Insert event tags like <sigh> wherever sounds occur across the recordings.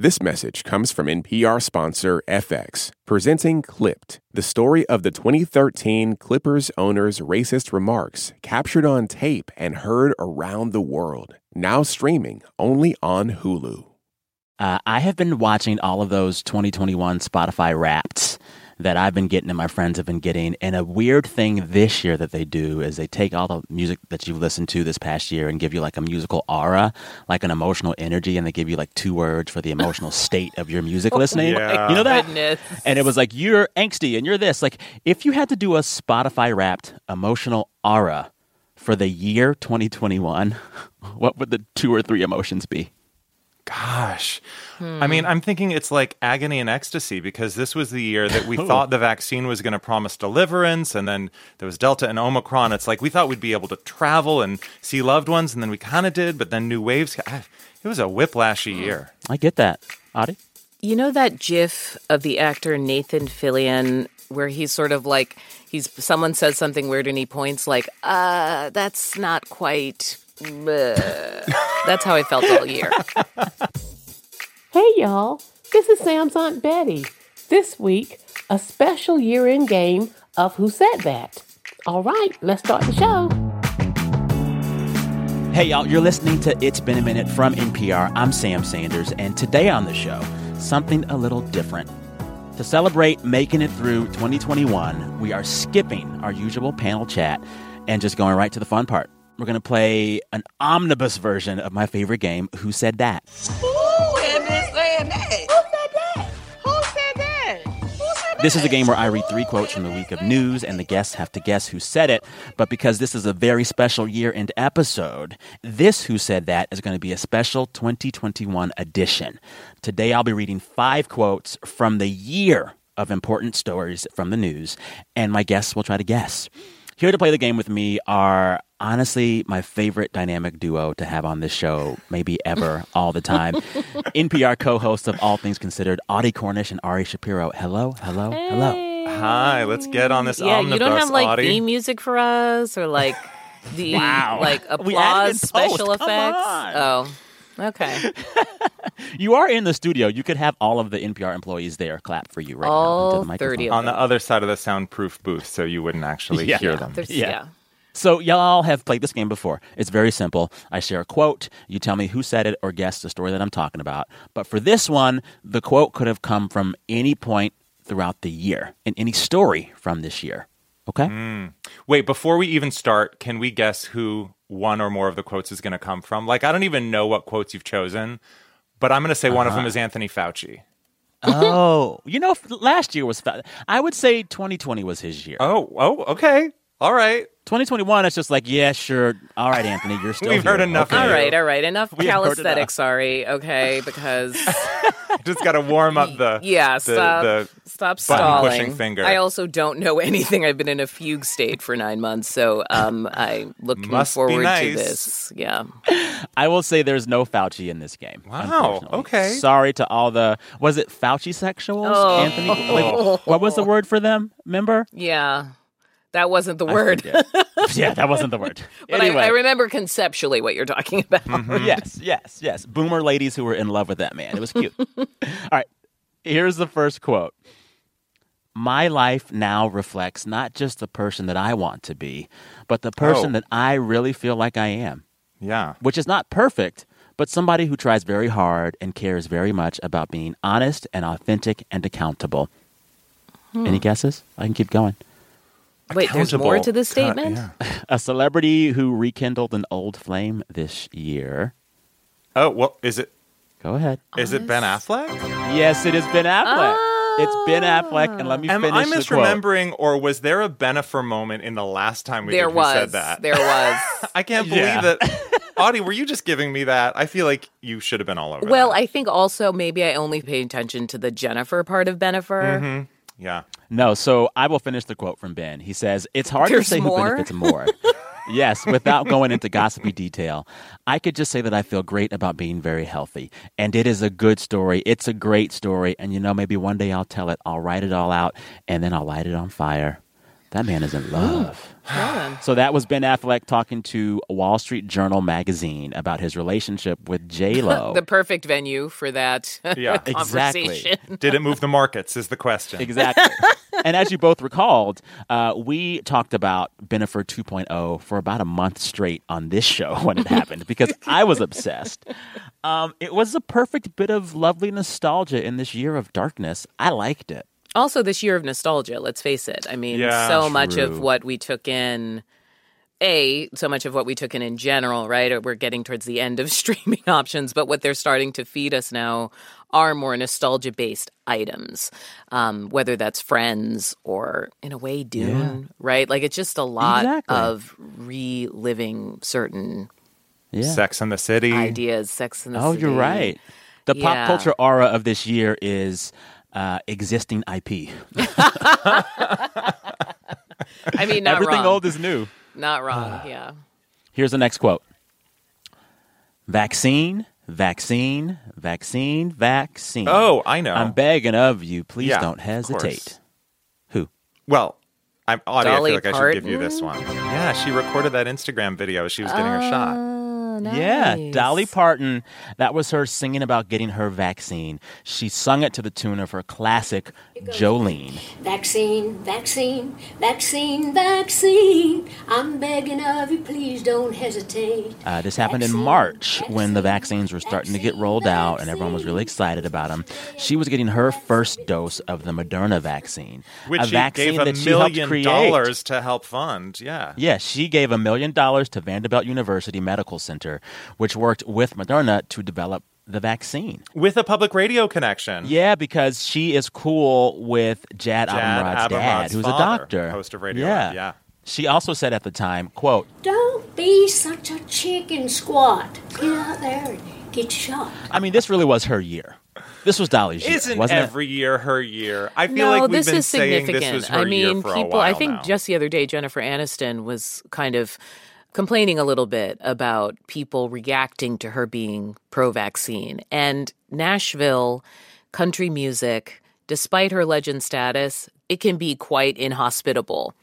This message comes from NPR sponsor FX, presenting Clipped, the story of the 2013 Clippers owner's racist remarks captured on tape and heard around the world. Now streaming only on Hulu. Uh, I have been watching all of those 2021 Spotify Wrapped that I've been getting and my friends have been getting. And a weird thing this year that they do is they take all the music that you've listened to this past year and give you like a musical aura, like an emotional energy, and they give you like two words for the emotional <laughs> state of your music oh listening. Yeah. You know that? Goodness. And it was like, you're angsty and you're this. Like, if you had to do a Spotify wrapped emotional aura for the year 2021, <laughs> what would the two or three emotions be? Gosh. I hmm. mean, I'm thinking it's like agony and ecstasy because this was the year that we <laughs> thought the vaccine was going to promise deliverance. And then there was Delta and Omicron. It's like we thought we'd be able to travel and see loved ones. And then we kind of did, but then new waves. Ah, it was a whiplashy hmm. year. I get that. Audie? You know that GIF of the actor Nathan Fillion where he's sort of like he's someone says something weird and he points like, uh, that's not quite. Bleh." that's how I felt all year. <laughs> Hey y'all, this is Sam's Aunt Betty. This week, a special year end game of Who Said That. All right, let's start the show. Hey, y'all, you're listening to It's Been a Minute from NPR. I'm Sam Sanders, and today on the show, something a little different. To celebrate making it through 2021, we are skipping our usual panel chat and just going right to the fun part. We're going to play an omnibus version of my favorite game, Who Said That? This is a game where I read three quotes from the week of news, and the guests have to guess who said it. But because this is a very special year end episode, this Who Said That is going to be a special 2021 edition. Today, I'll be reading five quotes from the year of important stories from the news, and my guests will try to guess. Here to play the game with me are honestly my favorite dynamic duo to have on this show, maybe ever, <laughs> all the time. NPR co hosts of All Things Considered, Audie Cornish and Ari Shapiro. Hello, hello, hello. Hi, let's get on this yeah, omnibus, you don't have like Audie. theme music for us or like <laughs> the Wow. like <laughs> applause special post, come effects. on. Oh, okay. You are in the studio. You could have all of the NPR employees there clap for you right now All into the 30 of on the other side of the soundproof booth so you wouldn't actually Yeah. hear Yeah. them. There's, Yeah. yeah. So, y'all have played this game before. It's very simple. I share a quote. You tell me who said it or guess the story that I'm talking about. But for this one, the quote could have come from any point throughout the year and any story from this year. Okay? Wait, before we even start, can we guess who one or more of the quotes is going to come from? Like, I don't even know what quotes you've chosen, but I'm going to say one of Uh-huh. them is Anthony Fauci. oh, you know, last year was, I would say 2020 was his year. Oh, oh, okay. All right. 2021, it's just like, yeah, sure. All right, Anthony, you're still We've heard enough Okay. All right, all right. Enough We have heard calisthenics, sorry. Okay, because <laughs> Just got to warm up the <laughs> yeah, the, stop, the stop stalling. pushing finger. I also don't know <laughs> anything. I've been in a fugue state for nine months, so um, I'm looking Must be forward nice. to this. Yeah, I will say there's no Fauci in this game. Wow, okay. Sorry to all the was it Fauci sexuals? Oh. Anthony, like, what was the word for them? Remember? yeah. That wasn't the word, <laughs> yeah, that wasn't the word. but anyway, I, I remember conceptually what you're talking about. Mm-hmm. <laughs> yes, yes, yes. Boomer ladies who were in love with that man. It was cute. <laughs> all right, here's the first quote. My life now reflects not just the person that I want to be, but the person Oh. that I really feel like I am. yeah. which is not perfect, but somebody who tries very hard and cares very much about being honest and authentic and accountable. Hmm. Any guesses? I can keep going. Wait, there's more to this God, statement. yeah. A celebrity who rekindled an old flame this year. Oh, well, is it Go ahead. is it Ben Affleck? Yes, it is Ben Affleck. It's Ben Affleck, and let me Am finish I the quote. misremembering, or was there a Bennifer moment in the last time we There did Who was. said that? There was. <laughs> I can't believe Yeah. that. <laughs> Audie, were you just giving me that? I feel like you should have been all over. well, that. I think also maybe I only paid attention to the Jennifer part of Bennifer. Mm-hmm. Yeah. No, so I will finish the quote from Ben. He says, It's hard There's to say more? who benefits more. <laughs> yes, without going into gossipy detail, I could just say that I feel great about being very healthy. And it is a good story. It's a great story. And you know, maybe one day I'll tell it, I'll write it all out, and then I'll light it on fire. That man is in love. So that was Ben Affleck talking to Wall Street Journal magazine about his relationship with J Lo. <laughs> the perfect venue for that <laughs> Yeah. conversation. Did it move the markets? Is the question. exactly. <laughs> and as you both recalled, uh, we talked about Bennifer 2.0 for about a month straight on this show when it happened because I was obsessed. Um, it was a perfect bit of lovely nostalgia in this year of darkness. I liked it. Also, this year of nostalgia, let's face it. I mean, Yeah, so much of what we took in, A, so much of what we took in in general, right? We're getting towards the end of <laughs> streaming options, but what they're starting to feed us now are more nostalgia based items, um, whether that's Friends or, in a way, Dune, right? Like, it's just a lot Exactly. of reliving certain Yeah. Sex in the City. ideas, Sex in the Oh, City. you're right. The pop culture aura of this year is uh, existing IP. <laughs> I mean, not wrong. Everything wrong. old is new. not wrong, yeah. Here's the next quote Vaccine, vaccine, vaccine, vaccine. Oh, I know. I'm begging of you, please Yeah, don't hesitate. Who? Well, I'm Audie. I feel like I should give you this one. Yeah, she recorded that Instagram video. as She was getting her shot. Oh, Yeah. Dolly Parton. That was her singing about getting her vaccine. She sung it to the tune of her classic Jolene. Vaccine, vaccine, vaccine, vaccine. I'm begging of you, please don't hesitate. Uh, this happened in Vaccine, March when the vaccines were starting to get vaccine, rolled out and everyone was really excited about them. She was getting her first dose of the Moderna vaccine, Which a she vaccine gave a that she helped million create. dollars to help fund. Yeah. Yeah, she gave a million dollars to Vanderbilt University Medical Center, which worked with Moderna to develop the vaccine. With a public radio connection. Yeah, because she is cool with Jad, Jad Abumrad's dad, who's father, a doctor, host of Radio Yeah, yeah. She also said at the time, "quote Don't be such a chicken squat. Get out there and get shot. I mean, this really was her year. This was Dolly's year, Isn't wasn't every year her year? I feel no, like we've this been is saying significant. this was her I mean, year for people. a while I think now. just the other day, Jennifer Aniston was kind of complaining a little bit about people reacting to her being pro-vaccine, and Nashville country music, despite her legend status, it can be quite inhospitable.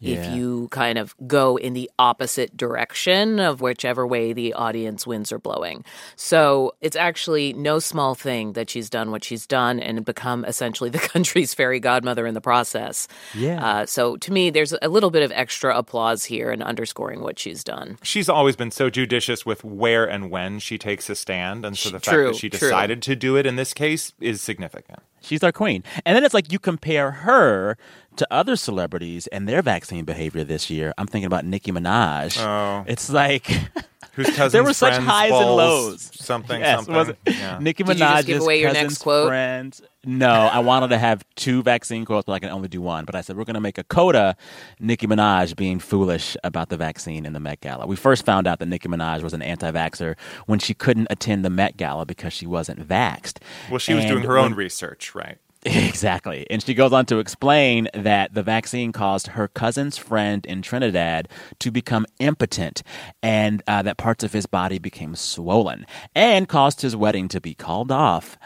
If you kind of go in the opposite direction of whichever way the audience winds are blowing. So it's actually no small thing that she's done what she's done and become essentially <laughs> the country's fairy godmother in the process. Yeah. Uh, so to me, there's a little bit of extra applause here in underscoring what she's done. She's always been so judicious with where and when she takes a stand, and so the fact True, that she true. decided to do it in this case is significant. She's our queen. And then it's like you compare her to other celebrities and their vaccine behavior this year. I'm thinking about Nicki Minaj. Oh. It's like <laughs> Whose cousin's <laughs> there were such highs and lows. Something, Yes, something. was it? Yeah. Nicki Did you just Minaj's give away your next cousin's quote? friend. No, I wanted to have two vaccine quotes, but I can only do one. But I said we're going to make a coda. Nicki Minaj being foolish about the vaccine in the Met Gala. We first found out that Nicki Minaj was an anti-vaxxer when she couldn't attend the Met Gala because she wasn't vaxxed. Well, she was And doing her when- own research, right? <laughs> Exactly. And she goes on to explain that the vaccine caused her cousin's friend in Trinidad to become impotent and uh, that parts of his body became swollen and caused his wedding to be called off.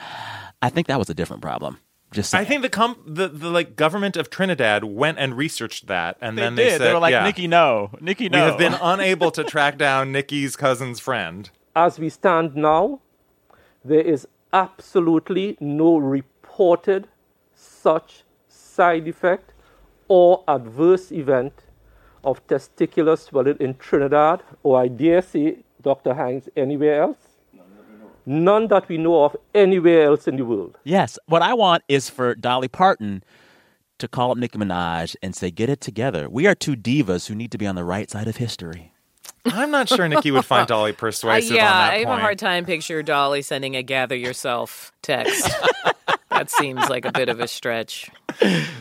I think that was a different problem. Just I think the com- the, the like government of Trinidad went and researched that, and they then did. they said, they were like, yeah, Nicki, no. Nicki, no." we no. have been unable to <laughs> track down Nicki's cousin's friend. as we stand now, there is absolutely no reported such side effect or adverse event of testicular swelling in Trinidad, or I dare say, Dr. Hanks, anywhere else. None that we know of anywhere else in the world. yes. What I want is for Dolly Parton to call up Nicki Minaj and say, get it together. We are two divas who need to be on the right side of history. I'm not sure Nicki would find Dolly <laughs> Uh, persuasive yeah, on that I have point. a hard time picture Dolly sending a "gather yourself" text. <laughs> that seems like a bit of a stretch.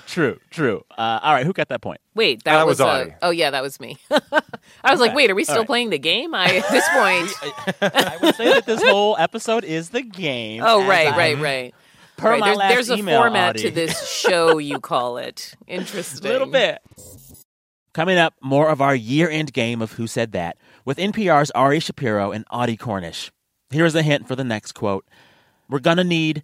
True, true. Uh, all right, who got that point? Wait, that, That was uh, Audie. oh yeah, that was me. <laughs> I was like, wait, are we still playing the game? I at this point. <laughs> I would say that this whole episode is the game. Oh right, I- right, right. Per right. my There's, last there's a email, format Audie. to this show. You call it <laughs> interesting. A little bit. Coming up, more of our year-end game of Who Said That with NPR's Ari Shapiro and Audie Cornish. Here's a hint for the next quote. We're gonna need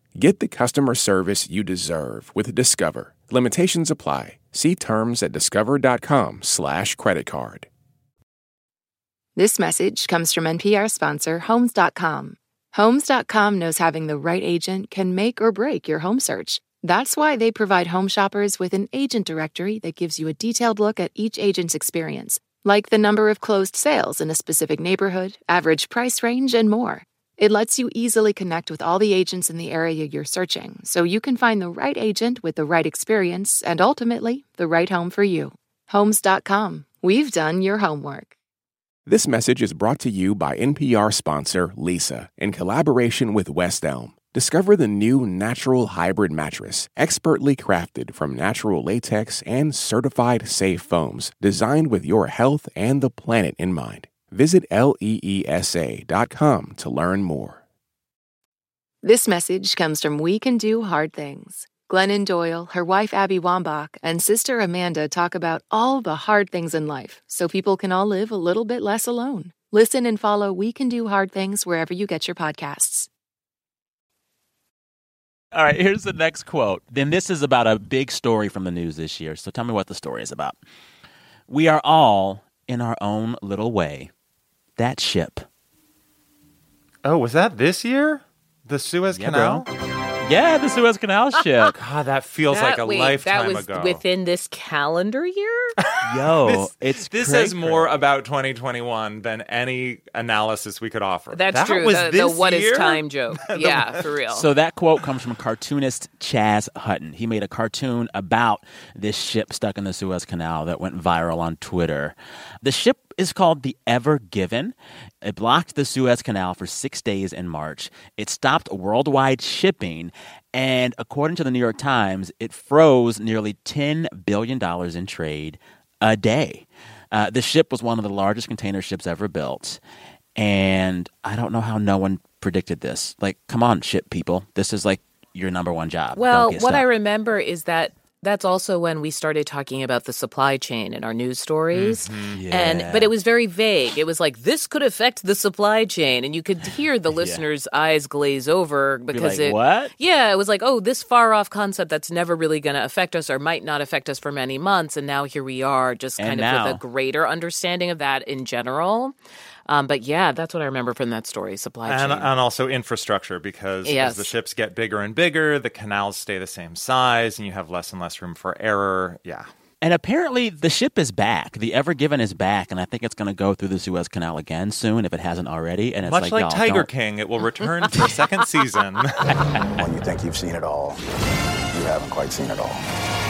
Get the customer service you deserve with Discover. Limitations apply. See terms at discover.com/slash credit card. This message comes from NPR sponsor Homes.com. Homes.com knows having the right agent can make or break your home search. That's why they provide home shoppers with an agent directory that gives you a detailed look at each agent's experience, like the number of closed sales in a specific neighborhood, average price range, and more. It lets you easily connect with all the agents in the area you're searching so you can find the right agent with the right experience and ultimately the right home for you. Homes.com. We've done your homework. This message is brought to you by NPR sponsor Leesa in collaboration with West Elm. Discover the new natural hybrid mattress, expertly crafted from natural latex and certified safe foams, designed with your health and the planet in mind. Visit leesa.com to learn more. This message comes from We Can Do Hard Things. Glennon Doyle, her wife Abby Wambach, and sister Amanda talk about all the hard things in life so people can all live a little bit less alone. Listen and follow We Can Do Hard Things wherever you get your podcasts. All right, here's the next quote. Then this is about a big story from the news this year. So tell me what the story is about. We are all, in our own little way, that ship. Oh, was that this year? The Suez Yeah, Canal? bro. Yeah, the Suez Canal <laughs> ship. God, that feels That- like a wait, lifetime that was ago. within this calendar year? <laughs> Yo, <laughs> this, it's this cray says more about 2021 than any analysis we could offer. That's That true. Was the, the this what is year? time joke. yeah, for real. So that quote comes from cartoonist Chaz Hutton. He made a cartoon about this ship stuck in the Suez Canal that went viral on Twitter. The ship is called the Ever Given. It blocked the Suez Canal for six days in March. It stopped worldwide shipping, and according to the New York Times, it froze nearly $10 billion in trade a day. Uh, the ship was one of the largest container ships ever built. And I don't know how no one predicted this. Like, come on, ship people. This is like your number one job. Well, what I remember is that that's also when we started talking about the supply chain in our news stories. Mm-hmm. And but it was very vague. It was like this could affect the supply chain and you could hear the <laughs> listeners' eyes glaze over because like, it "What?" Yeah, it was like, "Oh, this far off concept that's never really going to affect us or might not affect us for many months." And now here we are just And kind of now- with a greater understanding of that in general. Um, but yeah, that's what I remember from that story, supply and, chain. and also infrastructure because Yes. as the ships get bigger and bigger, the canals stay the same size, and you have less and less room for error. Yeah, And apparently, the ship is back. The Ever Given is back, and I think it's going to go through the Suez Canal again soon if it hasn't already. And it's much like, like y'all, Tiger don't- King, it will <laughs> return for a second season. When you think you've seen it all, you haven't quite seen it all.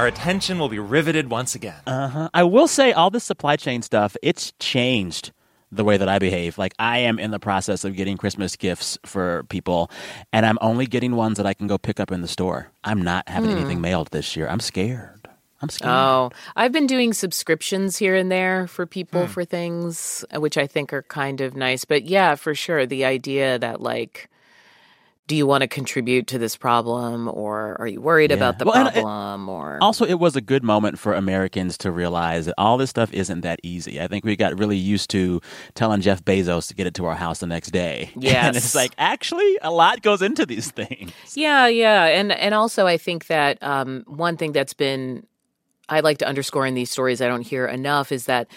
Our attention will be riveted once again. Uh-huh. I will say, all this supply chain stuff, it's changed the way that I behave. Like, I am in the process of getting Christmas gifts for people, and I'm only getting ones that I can go pick up in the store. I'm not having anything mailed this year. I'm scared. I'm scared. Oh, I've been doing subscriptions here and there for people for things, uh, which I think are kind of nice. But yeah, for sure, the idea that like, do you want to contribute to this problem, or are you worried Yeah. about the Well, it- problem, or Also, it was a good moment for Americans to realize that all this stuff isn't that easy. I think we got really used to telling Jeff Bezos to get it to our house the next day. yeah <laughs> and it's like, actually, a lot goes into these <laughs> things. Yeah, yeah, and and also I think that um, one thing that's been I like to underscore in these stories I don't hear enough is that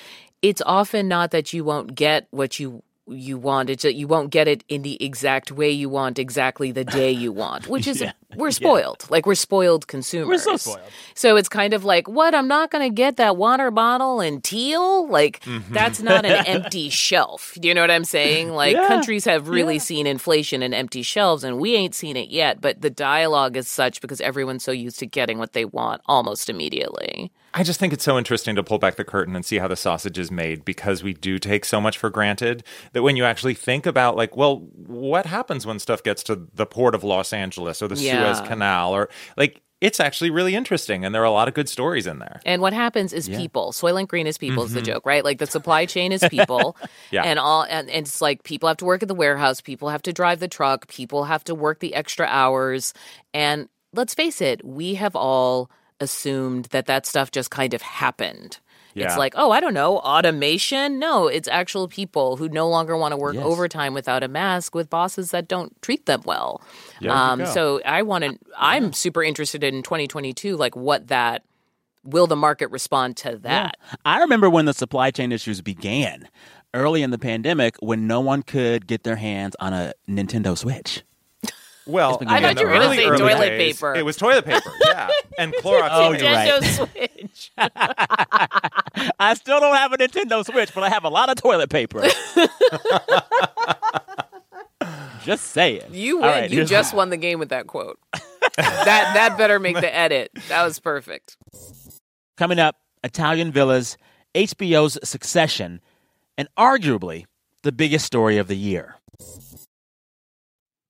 it's often not that you won't get what you you want it you won't get it in the exact way you want exactly the day you want which <laughs> is Yeah. we're spoiled. Like we're spoiled consumers. We're so spoiled. so it's kind of like what? I'm not going to get that water bottle in teal? Like Mm-hmm. that's not an <laughs> empty shelf. Do you know what i'm saying? Like Yeah. countries have really seen inflation and empty shelves and we ain't seen it yet but the dialogue is such because everyone's so used to getting what they want almost immediately I just think it's so interesting to pull back the curtain and see how the sausage is made because we do take so much for granted that when you actually think about, like, well, what happens when stuff gets to the port of Los Angeles or the Yeah. Suez Canal or like, it's actually really interesting and there are a lot of good stories in there. And what happens is people. Soylent Green is people is the Mhm. joke, right? Like the supply chain is people. <laughs> Yeah. And all and, and it's like people have to work at the warehouse, people have to drive the truck, people have to work the extra hours. And let's face it, we have all assumed that that stuff just kind of happened. Yeah. It's like, oh, I don't know, automation? No, it's actual people who no longer want to work Yes. overtime without a mask with bosses that don't treat them well. Yeah, um, so I want to, I'm super interested in 2022, like what that, will the market respond to that? I remember when the supply chain issues began early in the pandemic when no one could get their hands on a Nintendo Switch. Well, I in thought you were gonna say toilet days, paper. It was toilet paper, yeah. And <laughs> Clorox. Oh, you're right. Nintendo Switch. I still don't have a Nintendo Switch, but I have a lot of toilet paper. <laughs> Just saying. You win. right, you here's- just won the game with that quote. that that better make the edit. That was perfect. Coming up, Italian Villas, HBO's Succession, and arguably the biggest story of the year.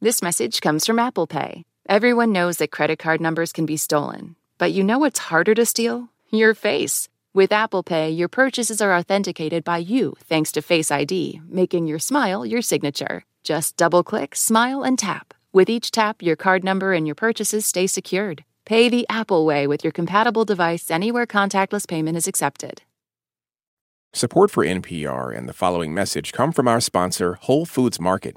This message comes from Apple Pay. Everyone knows that credit card numbers can be stolen, but you know what's harder to steal? Your face. With Apple Pay, your purchases are authenticated by you thanks to Face ID, making your smile your signature. Just double click, smile, and tap. With each tap, your card number and your purchases stay secured. Pay the Apple way with your compatible device anywhere contactless payment is accepted. Support for NPR and the following message come from our sponsor, Whole Foods Market.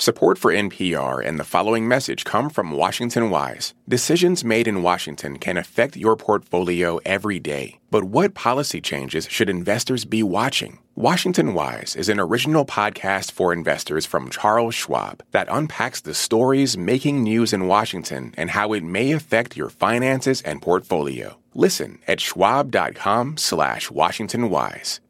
Support for NPR and the following message come from Washington Wise. Decisions made in Washington can affect your portfolio every day. But what policy changes should investors be watching? Washington Wise is an original podcast for investors from Charles Schwab that unpacks the stories making news in Washington and how it may affect your finances and portfolio. Listen at schwab.com slash Washington Wise.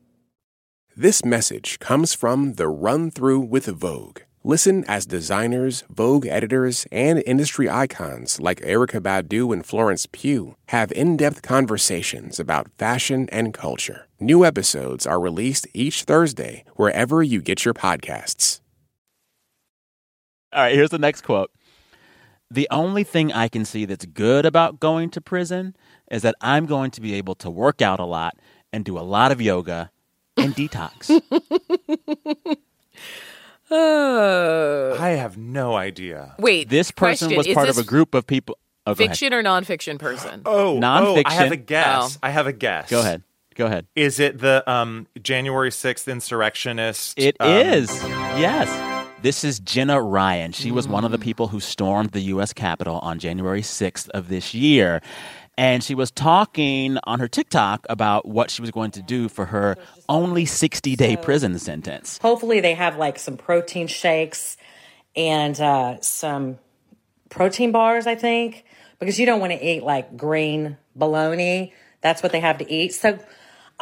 This message comes from the Run Through with Vogue. Listen as designers, Vogue editors, and industry icons like Erykah Badu and Florence Pugh have in depth conversations about fashion and culture. New episodes are released each Thursday wherever you get your podcasts. All right, here's the next quote. The only thing I can see that's good about going to prison is that I'm going to be able to work out a lot and do a lot of yoga and detox. <laughs> Uh, I have no idea. wait, This person question, was is part of this a group of people. Oh, go ahead. Fiction or nonfiction person? Oh, Nonfiction. Oh, I have a guess. Oh. I have a guess. Go ahead. Go ahead. Is it the um, January 6th insurrectionist? It um, is. Yes. This is Jenna Ryan. She was one of the people who stormed the U.S. Capitol on January 6th of this year. And she was talking on her TikTok about what she was going to do for her only 60 day prison sentence. Hopefully, they have like some protein shakes and uh, some protein bars, I think, because you don't want to eat like green bologna. That's what they have to eat. So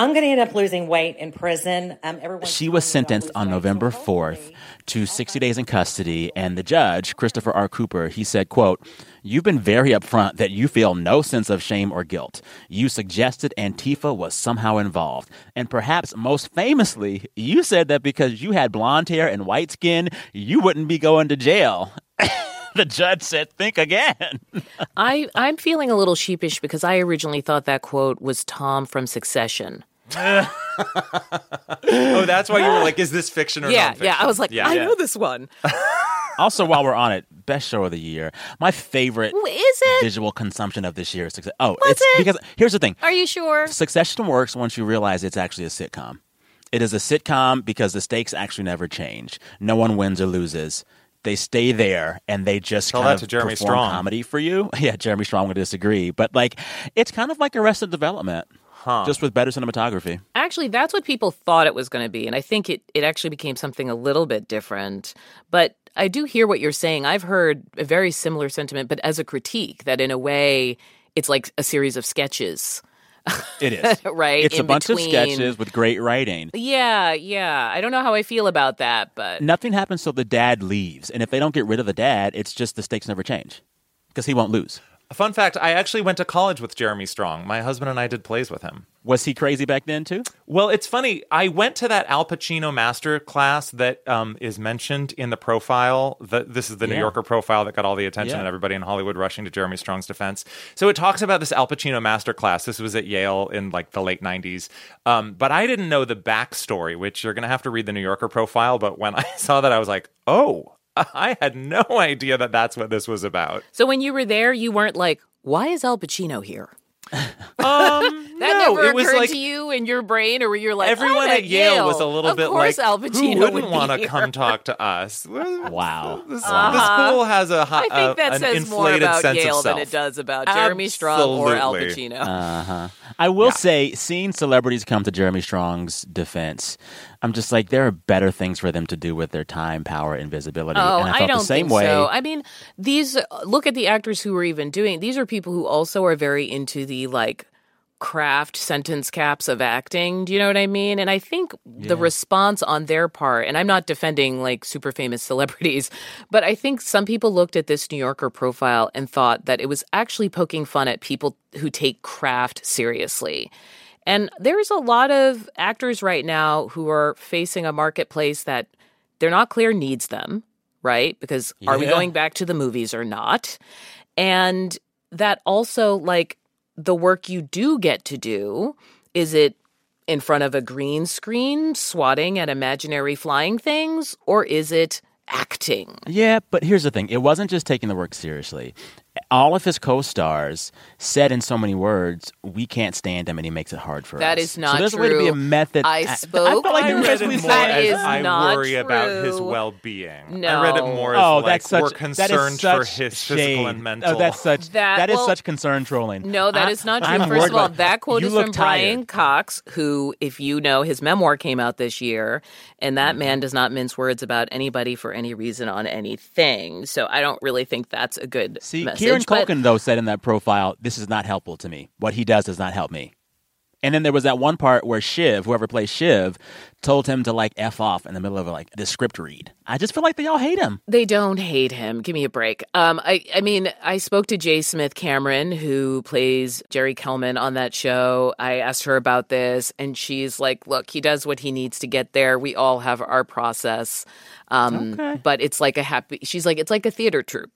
I'm going to end up losing weight in prison. Um, everyone's She was sentenced on November 4th to 60 days in custody, and the judge, Christopher R. Cooper, he said, quote, You've been very upfront that you feel no sense of shame or guilt. You suggested Antifa was somehow involved. And perhaps most famously, you said that because you had blonde hair and white skin, you wouldn't be going to jail. <laughs> the judge said, Think again. <laughs> I I'm feeling a little sheepish because I originally thought that quote was Tom from Succession. <laughs> Oh, that's why you were like, is this fiction or yeah, nonfiction? yeah. I was like, Yeah. I Yeah. know this one. <laughs> also, while we're on it, best show of the year. My favorite is it? visual consumption of this year is Succession. Oh, Was it's it? because here's the thing. Are you sure? Succession works once you realize it's actually a sitcom. It is a sitcom because the stakes actually never change. No one wins or loses. They stay there and they just Tell kind that of to Jeremy perform Strong. comedy for you. <laughs> Yeah, Jeremy Strong would disagree, but like it's kind of like Arrested Development, just with better cinematography. Actually, that's what people thought it was going to be, and I think it it actually became something a little bit different. But I do hear what you're saying. I've heard a very similar sentiment, but as a critique, that in a way, it's like a series of sketches. It is <laughs> Right, It's a bunch between. of sketches with great writing. Yeah, yeah. I don't know how I feel about that, but Nothing happens till the dad leaves, and if they don't get rid of the dad, it's just the stakes never change because he won't lose. A fun fact I actually went to college with Jeremy Strong. My husband and I did plays with him. Was he crazy back then too? Well, it's funny. I went to that Al Pacino master class that um, is mentioned in the profile. The, this is the New Yorker profile that got all the attention Yeah. and everybody in Hollywood rushing to Jeremy Strong's defense. So it talks about this Al Pacino master class. This was at Yale in like the late 90s. Um, but I didn't know the backstory, which you're going to have to read the New Yorker profile. But when <laughs> I saw that, I was like, oh, <laughs> I had no idea that that's what this was about. so when you were there, you weren't like, why is Al Pacino here? <laughs> Um, <laughs> That no, never it was occurred like to you in your brain, or were you like, everyone I'm at Yale, was a little of bit like, Al who wouldn't would want to come talk to us? Wow. The, the school has a hi- I think that uh, says more about Yale than it does about Jeremy Strong or Al Absolutely. Pacino. Uh-huh. I will say, seeing celebrities come to Jeremy Strong's defense, I'm just like, there are better things for them to do with their time, power, and visibility. Oh, and I I, don't the same think way. so. I mean, these look at the actors who are even doing. These are people who also are very into the like craft sentence caps of acting. Do you know what I mean? And I think the response on their part, and I'm not defending like super famous <laughs> celebrities, but I think some people looked at this New Yorker profile and thought that it was actually poking fun at people who take craft seriously. And there's a lot of actors right now who are facing a marketplace that they're not clear needs them, right? Because are we going back to the movies or not? And that also, like, the work you do get to do, is it in front of a green screen swatting at imaginary flying things, or is it acting? Yeah, but here's the thing. It wasn't just taking the work seriously. All of his co-stars said in so many words, "We can't stand him," and he makes it hard for That us. That is not so there's a way to be a method. I I spoke- like I you read it more That as is I not worry about his well-being. No. I read it more as Oh, like that's such we're concerned for his shade. physical and mental. Oh, that's such That- that is well, such concern trolling. No, that I- is not true. I'm First of all, that quote is from tired. Brian Cox, who, if you know, his memoir came out this year, and that Mm-hmm. man does not mince words about anybody for any reason on anything. So I don't really think that's a good See, message. Kieran but- Culkin though said in that profile, "This is not helpful to me. What he does does not help me." And then there was that one part where Shiv, whoever plays Shiv, told him to like f off in the middle of like the script read. I just feel like they all hate him. They don't hate him. Give me a break. Um, I, I mean, I spoke to J. Smith-Cameron, who plays Gerri Kellman on that show. I asked her about this, and she's like, "Look, he does what he needs to get there. We all have our process, um, Okay. but it's like a happy." She's like, "It's like a theater troupe."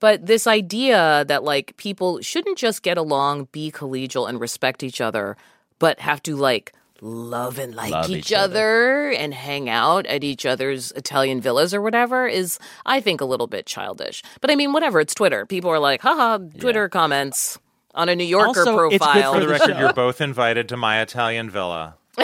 But this idea that like people shouldn't just get along, be collegial, and respect each other, but have to like love and like Love each, each other. other and hang out at each other's Italian villas or whatever is, I think, a little bit childish. But I mean, whatever. It's Twitter. People are like, haha, Twitter comments on a New Yorker Also, it's good profile. For the the record, you're <laughs> both invited to my Italian villa, <laughs>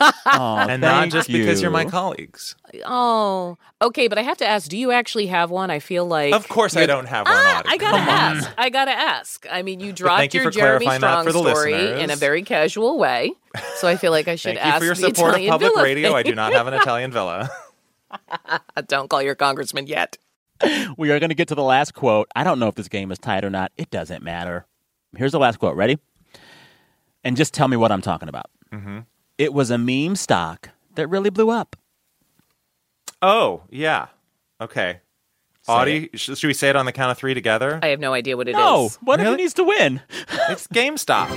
Aw, and not thank just because you're my colleagues. oh, okay. But I have to ask, do you actually have one? I feel like. Of course, I you're- don't have one. Ah, I gotta Come on. ask. I gotta ask. I mean, you dropped thank you your for Jeremy Strong story listeners. in a very casual way, so I feel like I <laughs> should Thank you ask for your the support of Italian public villa radio. I do not have an <laughs> Italian villa. <laughs> Don't call your congressman yet. We are going to get to the last quote. I don't know if this game is tied or not. It doesn't matter. Here's the last quote. Ready? And just tell me what I'm talking about. It was a meme stock that really blew up. Oh, yeah. Okay. Audie, sh- should we say it on the count of three together? I have no idea what it is. No, one of you Really? needs to win. <laughs> it's GameStop.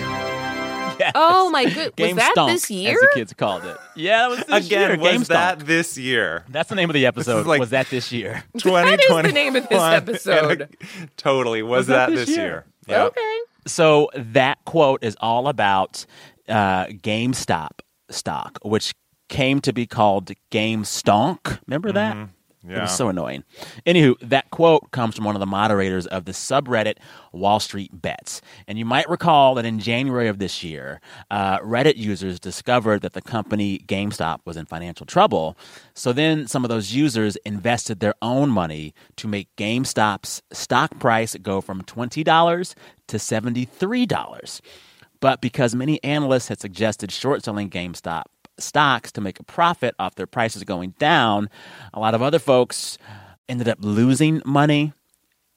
Yes. Oh my good. Was Game that Stonk, this year? As the kids called it. Yeah, that was this Again, year. was Game that Stonk. this year? That's the name of the episode. like- was that this year? <laughs> 2020. the name of this episode. <laughs> totally. Was, Was that that, this this year? year? Yeah. Okay. So that quote is all about uh, GameStop stock, which came to be called Game Stonk. Remember that? It Mm-hmm. Yeah. was so annoying. Anywho, that quote comes from one of the moderators of the subreddit Wall Street Bets. And you might recall that in January of this year, uh, Reddit users discovered that the company GameStop was in financial trouble. So then some of those users invested their own money to make GameStop's stock price go from $20 to $73. But because many analysts had suggested short selling GameStop stocks to make a profit off their prices going down, a lot of other folks ended up losing money.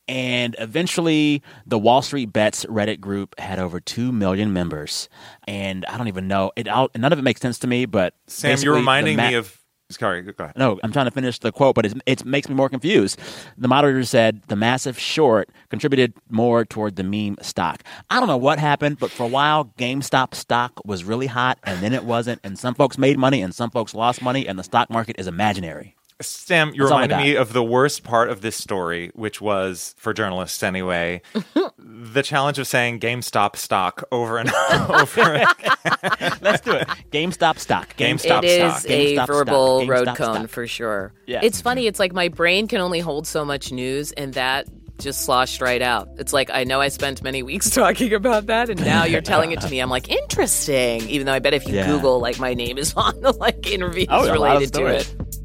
And eventually, the Wall Street Bets Reddit group had over 2 million members. And I don't even know, it all, none of it makes sense to me, but. Sam, you're reminding ma- me of. Sorry, go ahead. no, I'm trying to finish the quote, but it makes me more confused. The moderator said the massive short contributed more toward the meme stock. I don't know what happened, but for a while, GameStop stock was really hot, and then it wasn't. And some folks made money, and some folks lost money, and the stock market is imaginary. Sam, you That's reminded me of the worst part of this story, which was, for journalists anyway, <laughs> the challenge of saying GameStop stock over and <laughs> over. again. Let's do it. GameStop stock. GameStop It is stock. a GameStop verbal stock. road GameStop cone stock. for sure. Yeah. It's funny. It's like my brain can only hold so much news, and that just sloshed right out. It's like I know I spent many weeks <laughs> talking about that, and now you're telling it to me. I'm like, interesting. Even though I bet if you Yeah. Google, like my name is on the like interviews Oh, a lot of related to stories. it.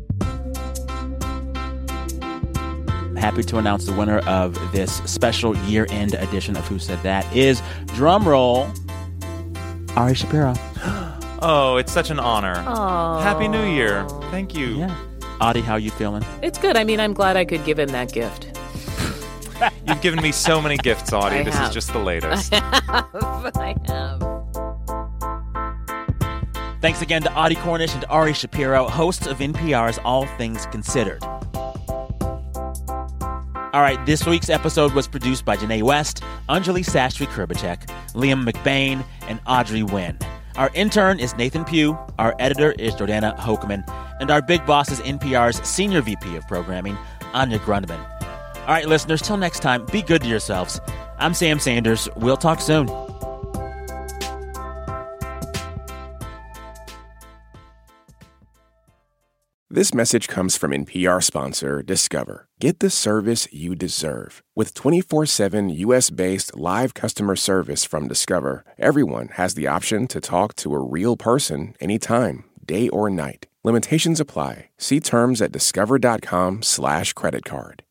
Happy to announce the winner of this special year-end edition of Who Said That is drum roll Ari Shapiro. <gasps> Oh, it's such an honor. Aww. Happy New Year. Thank you. Yeah. Audie, how you feeling? It's good. I mean, I'm glad I could give him that gift. <laughs> You've given me so many gifts, Audie. <laughs> I this have. is just the latest. <laughs> I have. Thanks again to Audie Cornish and Ari Shapiro, hosts of NPR's All Things Considered. All right, this week's episode was produced by Janae West, Anjuli Sastry Krbechek, Liam McBain, and Audrey Nguyen. Our intern is Nathan Pugh, our editor is Jordana Hochman, and our big boss is NPR's Senior VP of Programming, Anya Grundmann. All right, listeners, till next time, be good to yourselves. I'm Sam Sanders. We'll talk soon. This message comes from NPR sponsor Discover. Get the service you deserve. With 24 7 US based live customer service from Discover, everyone has the option to talk to a real person anytime, day or night. Limitations apply. See terms at discover.com/slash credit card.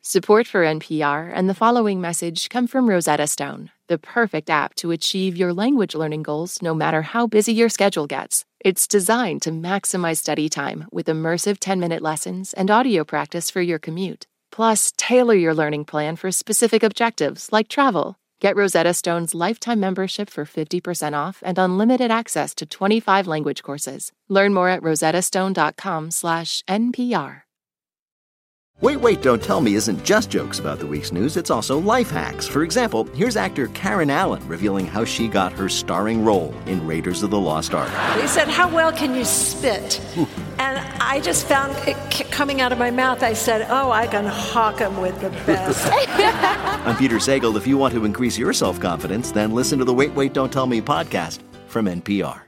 Support for NPR and the following message come from Rosetta Stone, the perfect app to achieve your language learning goals no matter how busy your schedule gets. It's designed to maximize study time with immersive 10 minute lessons and audio practice for your commute. Plus, tailor your learning plan for specific objectives like travel. Get Rosetta Stone's lifetime membership for 50% off and unlimited access to 25 language courses. Learn more at rosettastone.com/npr. Wait, Wait, Don't Tell Me isn't just jokes about the week's news, it's also life hacks. For example, here's actor Karen Allen revealing how she got her starring role in Raiders of the Lost Ark. They said, How well can you spit? And I just found it coming out of my mouth. I said, Oh, I can hawk 'em with the best. <laughs> <laughs> I'm Peter Sagal. If you want to increase your self confidence, then listen to the Wait, Wait, Don't Tell Me podcast from NPR.